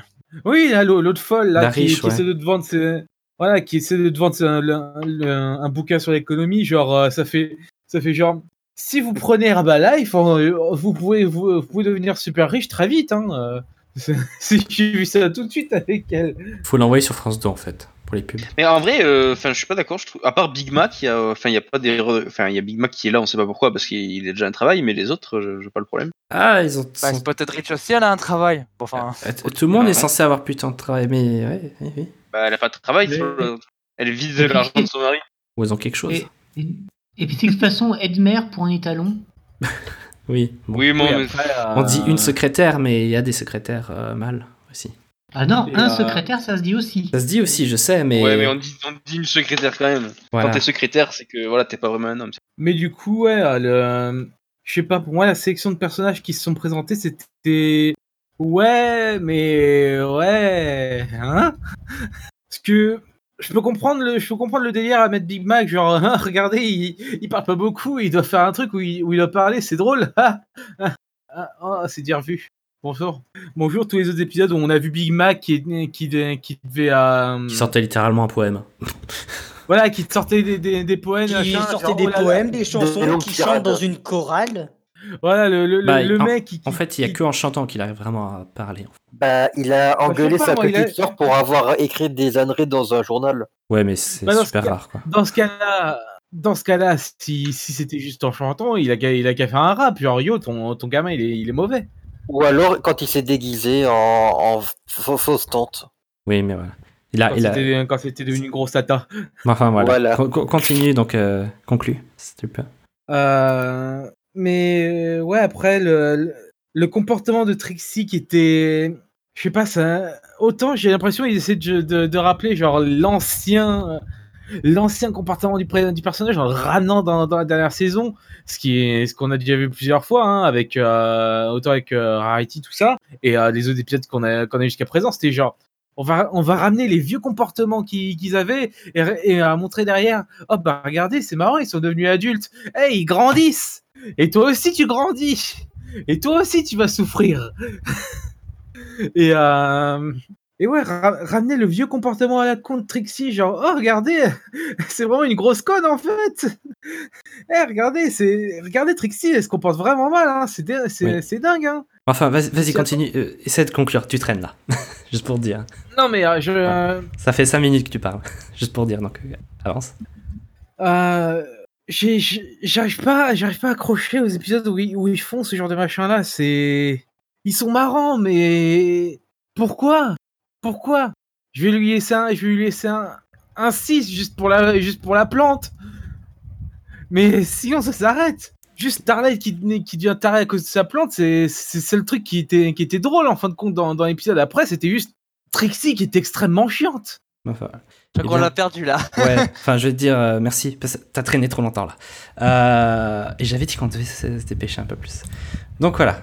Oui, l'autre folle là, qui, riche, qui ouais. essaie de te vendre ses- voilà, qui essaie de te vendre un, bouquin sur l'économie, genre euh, ça fait, ça fait genre. Si vous prenez Herbalife, euh, vous pouvez, vous, vous pouvez devenir super riche très vite. Hein. euh. J'ai vu ça tout de suite avec elle. Faut l'envoyer sur France 2 en fait, pour les pubs. Mais en vrai, euh, enfin, je suis pas d'accord. Je trouve, à part Big Mac, il y a, enfin, il y a pas des, re- enfin, il y a Big Mac qui est là, on sait pas pourquoi, parce qu'il est déjà un travail, mais les autres, je, je vois pas le problème. Ah, ils ont. Bah, sont- Spotted Rich aussi, elle a un travail. Bon, Enfin, Euh, t- Tout le monde Ah est censé avoir putain de travail, mais ouais, oui, oui. Bah, elle a pas de travail, Mais- sur le- elle vide de l'argent de son mari. Ou ils ont quelque chose. Et, et, et puis, de toute façon, Edmer pour un étalon. Oui. bon. Oui, bon, Oui, mais- après, On dit euh, une secrétaire, mais il y a des secrétaires euh, mâles aussi. Ah non, Et, un euh, secrétaire, ça se dit aussi. Ça se dit aussi, je sais, mais. Ouais, mais on dit, on dit une secrétaire quand même. Voilà. Quand t'es secrétaire, c'est que voilà, t'es pas vraiment un homme. Mais du coup, ouais, euh, le... je sais pas, pour moi, la sélection de personnages qui se sont présentés, c'était. Ouais, mais. Ouais. Hein? Parce que. Je peux comprendre le, je peux comprendre le délire à mettre Big Mac, genre, hein, regardez, il, il parle pas beaucoup, il doit faire un truc où il, où il doit parler, c'est drôle. Ah, ah, ah, oh, c'est dire vu. Bonjour. Bonjour tous les autres épisodes où on a vu Big Mac qui, qui, devait- qui devait. euh, Qui sortait littéralement un poème. Voilà, qui sortait des, des, des poèmes. Qui machin, sortait genre, des oh là là. poèmes, des chansons, qui chantent dans une chorale. Voilà, le, le, Bah, le en- mec qui. En fait, il y a qui- que en chantant qu'il arrive vraiment à parler. Bah, il a Bah, engueulé pas, sa moi, il a- petite sœur pour avoir écrit des âneries dans un journal. Ouais, mais c'est Bah, ce super rare, quoi. Dans ce cas-là, dans ce cas-là, si, si c'était juste en chantant, il a qu'à il a qu'à faire un rap. Genre, yo, ton, ton gamin, il est, il est mauvais. Ou alors quand il s'est déguisé en, en fa- fausse tante. Oui, mais voilà. Il a, Quand il a... c'était quand c'était devenu une grosse tata. Enfin, voilà. Voilà. Co- co- continue, donc, euh, conclu. Super. Euh, mais euh, ouais, après, le, le, le comportement de Trixie qui était. Je sais pas, ça. Autant j'ai l'impression qu'il essaie de, de, de rappeler, genre, l'ancien. L'ancien comportement du, personnage en ramenant dans, la dernière saison, ce qui est ce qu'on a déjà vu plusieurs fois, hein, avec euh, autant avec euh, Rarity tout ça, et euh, les autres épisodes qu'on a qu'on a jusqu'à présent, c'était genre on va on va ramener les vieux comportements qu'ils avaient et, et à montrer derrière, oh bah regardez c'est marrant ils sont devenus adultes, hey ils grandissent! Et toi aussi tu grandis! Et toi aussi tu vas souffrir! Et euh, et ouais, ra- ramener le vieux comportement à la con de Trixie, genre, oh, regardez, c'est vraiment une grosse conne, en fait. Eh, regardez, c'est, regardez Trixie, elle se comporte vraiment mal, hein. C'est, Oui. dingue, hein. Enfin, vas-y, continue. Euh, essaie de conclure. Tu traînes là. Juste pour dire. Non, mais euh, je, euh, Ça fait 5 minutes que tu parles. Juste pour dire, donc euh, avance. euh, j'arrive pas, pas à accrocher aux épisodes où ils, où ils font ce genre de machin-là. C'est, ils sont marrants, mais pourquoi, pourquoi? Je vais lui laisser un, je vais lui laisser un, un 6 juste pour la, juste pour la plante. Mais sinon ça s'arrête. Juste Starlight qui, qui devient taré à cause de sa plante, c'est c'est c'est le truc qui était, qui était drôle en fin de compte dans, dans l'épisode. Après, c'était juste Trixie qui était extrêmement chiante. Enfin, Je Eh crois qu'on bien. l'a perdu là. ouais, enfin, je vais te dire euh, merci, parce que t'as traîné trop longtemps là. Euh, et j'avais dit qu'on devait se se dépêcher un peu plus. Donc voilà.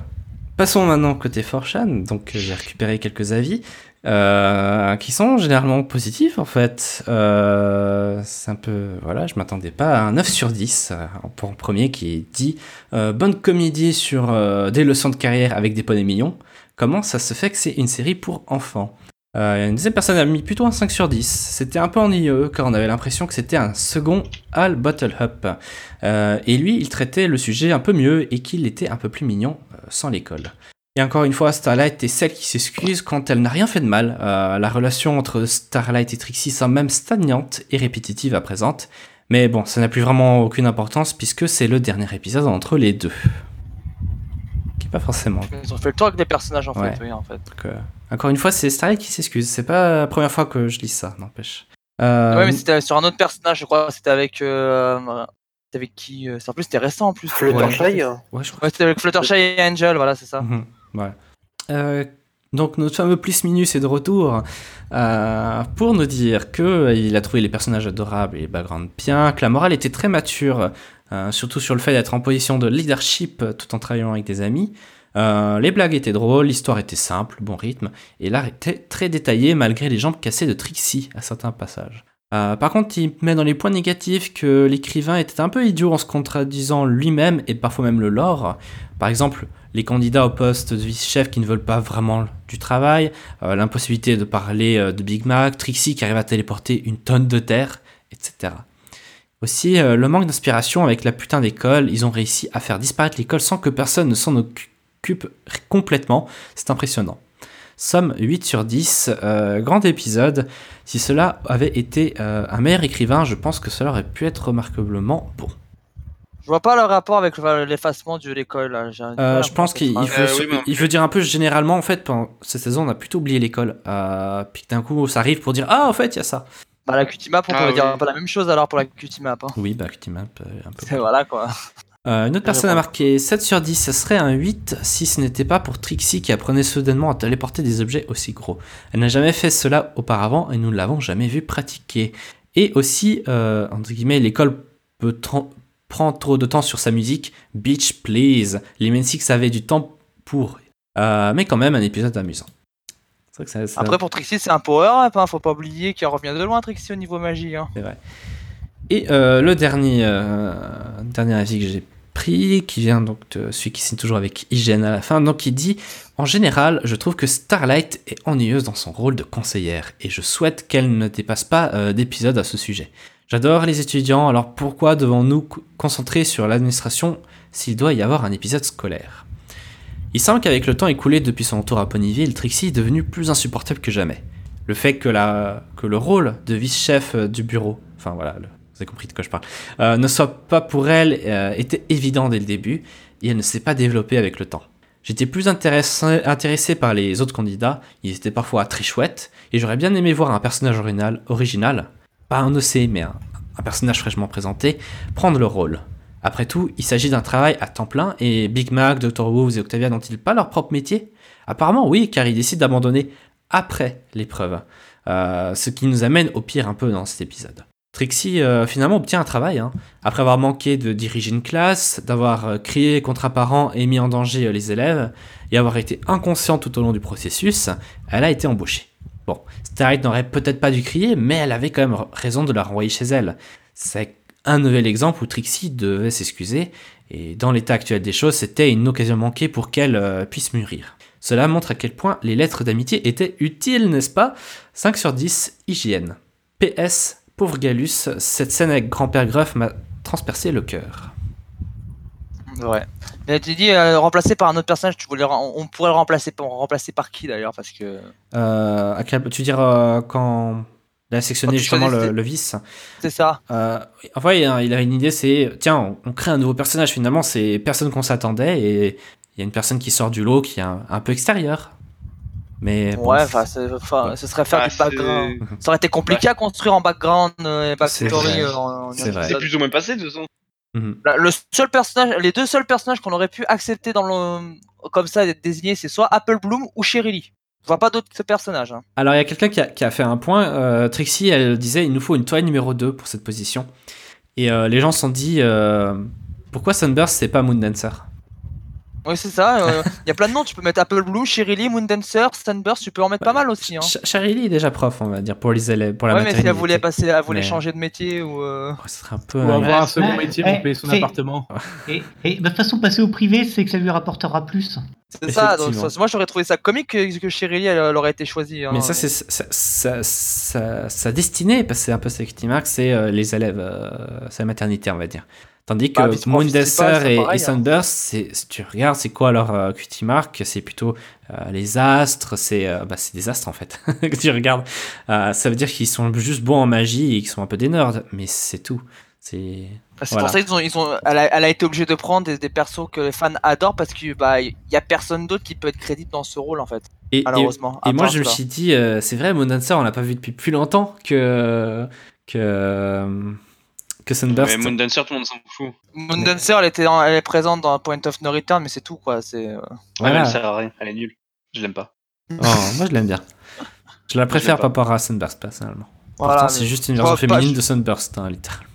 Passons maintenant côté Forchan. Donc euh, j'ai récupéré quelques avis euh, qui sont généralement positifs en fait. Euh, c'est un peu. Voilà, je m'attendais pas à un 9 sur 10 euh, pour un premier qui dit euh, Bonne comédie sur euh, des leçons de carrière avec des poneys mignons. Comment ça se fait que c'est une série pour enfants? Une deuxième personne a mis plutôt un 5 sur 10. C'était un peu ennuyeux car on avait l'impression que c'était un second Al Bottle Up. Et lui, il traitait le sujet un peu mieux et qu'il était un peu plus mignon sans l'école. Et encore une fois, Starlight est celle qui s'excuse quand elle n'a rien fait de mal. Euh, la relation entre Starlight et Trixie semble même stagnante et répétitive à présente. Mais bon, ça n'a plus vraiment aucune importance puisque c'est le dernier épisode entre les deux. Qui est pas forcément Ils ont fait le tour avec des personnages en Ouais. fait, oui, en fait. donc, euh, encore une fois, c'est Starlight qui s'excuse. C'est pas la première fois que je lis ça, n'empêche. Euh, Ouais, mais c'était sur un autre personnage, je crois. C'était avec. Euh... C'était avec qui c'est- En plus, c'était récent en plus. Fluttershy, Ouais, ouais, je crois. Ouais, c'était avec Fluttershy et Angel, voilà, c'est ça. Mhm, Euh, donc notre fameux plus minus est de retour euh, pour nous dire que euh, il a trouvé les personnages adorables et les backgrounds bien, que la morale était très mature, surtout sur le fait d'être en position de leadership tout en travaillant avec des amis. Les blagues étaient drôles, l'histoire était simple, bon rythme, et l'art était très détaillé malgré les jambes cassées de Trixie à certains passages. Par contre, il met dans les points négatifs que l'écrivain était un peu idiot en se contradisant lui-même et parfois même le lore. Par exemple, les candidats au poste de vice-chef qui ne veulent pas vraiment du travail, euh, l'impossibilité de parler euh, de Big Mac, Trixie qui arrive à téléporter une tonne de terre, etc. Aussi, euh, le manque d'inspiration avec la putain d'école, ils ont réussi à faire disparaître l'école sans que personne ne s'en occupe complètement, c'est impressionnant. Somme 8 sur 10, euh, grand épisode. Si cela avait été un meilleur écrivain, je pense que cela aurait pu être remarquablement bon. Je vois pas le rapport avec le- l'effacement de l'école. là. J'ai- Euh, je pense qu'il veut, Euh, oui, mais- il veut dire un peu généralement en fait pendant cette saison on a plutôt oublié l'école euh, puis que d'un coup ça arrive pour dire ah en fait il y a ça Bah, la Qt-Map, on Ah peut dire un peu la même chose alors pour la Qt-Map. Hein. oui bah Qt-Map euh, un peu C'est- voilà quoi. Euh, une autre personne a marqué 7 sur 10, ce serait un 8 si ce n'était pas pour Trixie qui apprenait soudainement à téléporter des objets aussi gros. Elle n'a jamais fait cela auparavant et nous ne l'avons jamais vu pratiquer. Et aussi, euh, entre guillemets, l'école peut prendre trop de temps sur sa musique. Bitch, please. Les Men Six avaient du temps pour. Euh, mais quand même, un épisode amusant. C'est vrai que ça- ça- Après, pour Trixie, c'est un power-up. Hein. Faut pas oublier qu'il revient de loin, Trixie, au niveau magie. Hein. Et euh, le dernier, euh, dernier avis que j'ai pris, qui vient donc de celui qui signe toujours avec hygiène à la fin, donc il dit En général, je trouve que Starlight est ennuyeuse dans son rôle de conseillère, et je souhaite qu'elle ne dépasse pas euh, d'épisodes à ce sujet. J'adore les étudiants, alors pourquoi devons-nous co- concentrer sur l'administration s'il doit y avoir un épisode scolaire? Il semble qu'avec le temps écoulé depuis son retour à Ponyville, Trixie est devenue plus insupportable que jamais. Le fait que, le rôle de vice-chef euh, du bureau, enfin voilà, vous avez compris de quoi je parle, euh, ne soit pas pour elle euh, était évident dès le début et elle ne s'est pas développée avec le temps. J'étais plus intéressé, par les autres candidats, ils étaient parfois très chouettes et j'aurais bien aimé voir un personnage original pas un OC mais un, personnage fraîchement présenté, prendre le rôle. Après tout, il s'agit d'un travail à temps plein et Big Mac, Dr. Woods et Octavia n'ont-ils pas leur propre métier? Apparemment oui, car ils décident d'abandonner après l'épreuve, Euh, ce qui nous amène au pire un peu dans cet épisode. Trixie euh, finalement obtient un travail, hein. après avoir manqué de diriger une classe, d'avoir euh, crié contre un parent et mis en danger les élèves, et avoir été inconsciente tout au long du processus, elle a été embauchée. Bon, Starlight n'aurait peut-être pas dû crier, mais elle avait quand même raison de la renvoyer chez elle. C'est un nouvel exemple où Trixie devait s'excuser, et dans l'état actuel des choses, c'était une occasion manquée pour qu'elle euh, puisse mûrir. Cela montre à quel point les lettres d'amitié étaient utiles, n'est-ce pas? 5 sur 10, hygiène. PS, pauvre Galus, cette scène avec grand-père Gruff m'a transpercé le cœur. Ouais. Mais tu dis euh, remplacé par un autre personnage, tu voulais, on on pourrait le remplacer, par- remplacer par qui d'ailleurs Parce que Euh, tu veux dire euh, quand elle a sectionné justement le, vice c'est ça. euh, Enfin, il a il avait une idée, c'est tiens, on, on crée un nouveau personnage finalement, c'est personne qu'on s'attendait et il y a une personne qui sort du lot qui est un, un peu extérieure. Mais bon, Ouais, Ouais. ce serait faire Ah, du background. Ça aurait été compliqué à construire en background et backstory. vrai. en- en C'est vrai. Plus ou moins passé de toute façon. Mhm. Là, Le seul personnage, les deux seuls personnages qu'on aurait pu accepter dans le, comme ça d'être désignés, c'est soit Apple Bloom ou Sherry Lee. Je vois pas d'autres personnages. hein. Alors, il y a quelqu'un qui a, qui a fait un point. euh, Trixie, elle disait il nous faut une toile numéro 2 pour cette position. Et euh, les gens se sont dit euh, pourquoi Sunburst, c'est pas Moondancer? Oui, c'est ça. euh, Il y a plein de noms. Tu peux mettre Apple Bloom, Sherry Lee, Moondancer, Sunburst. Tu peux en mettre pas mal aussi. Hein. Ch- Charlie est déjà prof, on va dire, pour les élèves, pour la Ouais, mais si elle voulait passer, elle voulait Mais- changer de métier ou. euh, Oh, ce un peu. Ou un- avoir un second Ouais, métier ouais, pour payer son appartement. Et, et bah, de toute façon, passer au privé, c'est que ça lui rapportera plus. C'est ça. Donc, Effectivement. ça- moi, j'aurais trouvé ça comique que, que Sherry Lee, elle, elle aurait été choisie. hein. Mais ça, c'est sa, sa, sa- sa destinée, parce que c'est un peu ça qui marque, c'est euh, les élèves, euh, c'est la maternité, on va dire. Tandis que Bah, Moondancer principal, c'est et, pareil, et hein. Si tu regardes, c'est quoi leur euh, cutie mark C'est plutôt euh, les astres, c'est, euh, bah, c'est des astres en fait. que tu regardes, Euh, ça veut dire qu'ils sont juste bons en magie et qu'ils sont un peu des nerds, mais c'est tout. C'est C'est Voilà. pour ça qu'ils ont, ils ont, elle, a, elle a été obligée de prendre des, des persos que les fans adorent parce que bah il y a personne d'autre qui peut être crédible dans ce rôle en fait. et, Malheureusement. moi, je me suis dit, euh, c'est vrai, Moondancer, on l'a pas vu depuis plus longtemps que que que Sunburst. Mais Moondancer, tout le monde s'en fout. Moondancer, elle était, en- elle est présente dans Point of No Return, mais c'est tout quoi. C'est. euh, Ouais, mais Voilà. elle sert à rien. Elle est nulle. Je l'aime pas. Oh, moi je l'aime bien. Je la préfère pas. par rapport à Sunburst personnellement. Voilà, Pourtant, c'est mais- juste une version pas, féminine je- de Sunburst, hein, littéralement.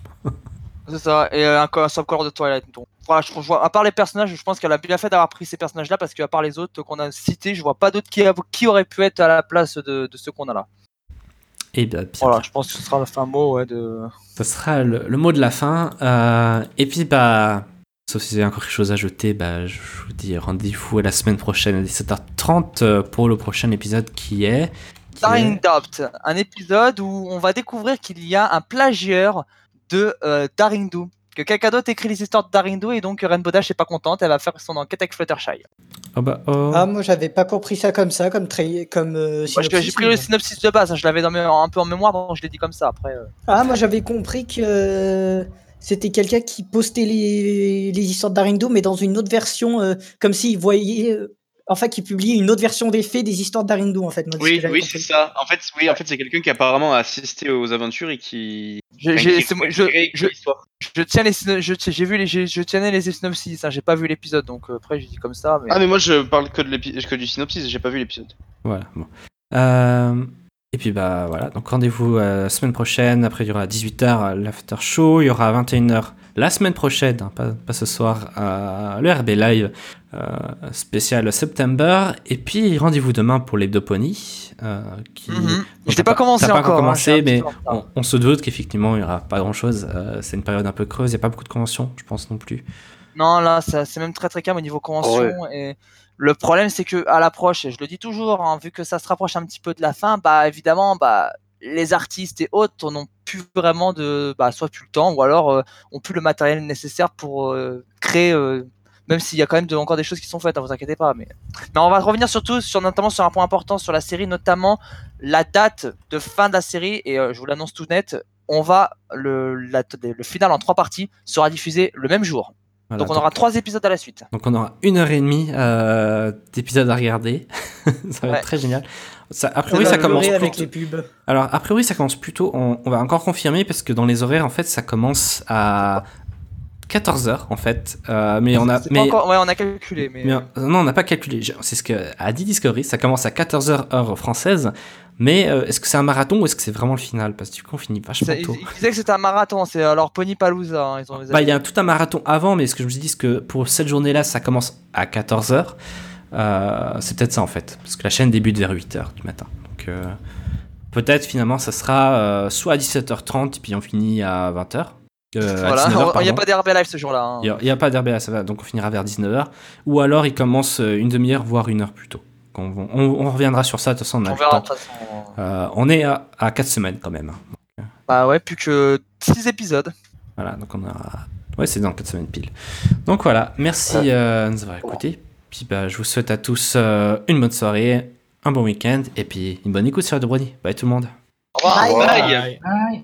C'est ça. Et euh, un, un subcolor de Twilight. Donc, voilà, je, je vois, à part les personnages, je pense qu'elle a bien fait d'avoir pris ces personnages-là parce qu'à part les autres qu'on a cités, je vois pas d'autres qui, auraient pu être à la place de, de ceux qu'on a là. Et bien, bien, Voilà, je pense que ce sera le fin mot ouais, de. ce sera le, le mot de la fin. Euh, et puis, bah, sauf si vous avez encore quelque chose à ajouter, bah, je vous dis rendez-vous à la semaine prochaine à 17h30 euh, pour le prochain épisode qui est. qui Dying est- Doubt, un épisode où on va découvrir qu'il y a un plagieur de euh, Daring Do. Que quelqu'un d'autre écrit les histoires de Daring Do et donc Rainbow Dash est pas contente, elle va faire son enquête avec Fluttershy. Oh, bah, oh. Ah, moi, j'avais pas compris ça comme ça, comme, tra- comme euh, j'ai pris le synopsis de base, hein, je l'avais dans mes- un peu en mémoire, donc je l'ai dit comme ça après. euh. Ah, moi, j'avais compris que euh, c'était quelqu'un qui postait les, les histoires d'Arindo, mais dans une autre version, euh, comme s'il voyait. Euh, en fait, qui publie une autre version des faits des histoires d'Arindu, en fait. moi, Oui, oui, c'est ça. En fait, oui, en fait, c'est quelqu'un qui apparemment a assisté aux aventures et qui. Je- enfin, j'ai- qui- je- réécrit je- l'histoire. Je tiens les, syno- je, j'ai vu les, je tiens les synopsis, hein, j'ai pas vu l'épisode, donc euh, après j'ai dit comme ça. Mais... Ah, mais moi, je parle que, de que du synopsis, j'ai pas vu l'épisode. Voilà. Bon. Euh, et puis bah voilà, donc rendez-vous euh, semaine prochaine. Après, il y aura à 18h l'after show. Il y aura à 21h la semaine prochaine, hein, pas, pas ce soir, le RB Live euh, spécial September. Et puis rendez-vous demain pour l'Hebdopony. Euh, qui... Donc, Je l'ai t'as pas commencé pas encore. hein, commencé, mais on, on se doute qu'effectivement, il n'y aura pas grand-chose. Euh, c'est une période un peu creuse. Il n'y a pas beaucoup de conventions, je pense non plus. Non, là, c'est même très très calme au niveau convention. Et le problème, c'est que à l'approche, et je le dis toujours, hein, vu que ça se rapproche un petit peu de la fin, bah évidemment, bah les artistes et autres n'ont plus vraiment de, bah soit plus le temps, ou alors euh, ont plus le matériel nécessaire pour euh, créer. euh, même s'il y a quand même encore des choses qui sont faites, hein, vous inquiétez pas. Mais, mais on va revenir surtout sur notamment sur un point important sur la série, notamment la date de fin de la série. Et euh, je vous l'annonce tout net, on va le final en trois parties sera diffusé le même jour. Voilà, Donc on aura trois épisodes à la suite. Donc on aura une heure et demie euh, d'épisodes à regarder. ça va Ouais. être très génial. Ça, a priori, ça commence avec plutôt- les pubs. Alors, a priori, ça commence plutôt. On, on va encore confirmer parce que dans les horaires, en fait, ça commence à 14h, en fait. Euh, mais on a. Mais, encore- Ouais, on a calculé, mais. mais, euh, non, on n'a pas calculé. C'est ce que a dit Discovery. Ça commence à 14h, heure française. Mais euh, est-ce que c'est un marathon ou est-ce que c'est vraiment le final? Parce que du coup, on finit vachement ils, tôt. ils disaient que c'était un marathon, c'est alors Pony Palooza. hein, ils ont, Bah, il y a tout un marathon avant, mais ce que je me dis, c'est que pour cette journée-là, ça commence à 14h. Euh, c'est peut-être ça en fait, parce que la chaîne débute vers 8h du matin. Donc euh, peut-être finalement, ça sera euh, soit à 17h30, puis on finit à 20h. Euh, Voilà, 19h, il n'y a pardon. pas d'RB Live ce jour-là. hein. Il n'y a, pas d'RBA, ça va, donc on finira vers 19h. Ou alors il commence euh, une demi-heure, voire une heure plus tôt. On, on- on reviendra sur ça, de toute façon, on a On le verra de temps. toute façon. Euh, on est à, à 4 semaines quand même. Bah ouais, plus que 6 épisodes. Voilà, donc on aura. Ouais, c'est dans 4 semaines pile. Donc voilà, merci euh, de nous avoir écoutés. Puis bah, je vous souhaite à tous euh, une bonne soirée, un bon week-end, et puis une bonne écoute sur Radio Brody. Bye tout le monde. Revoir. Bye. Bye. Bye.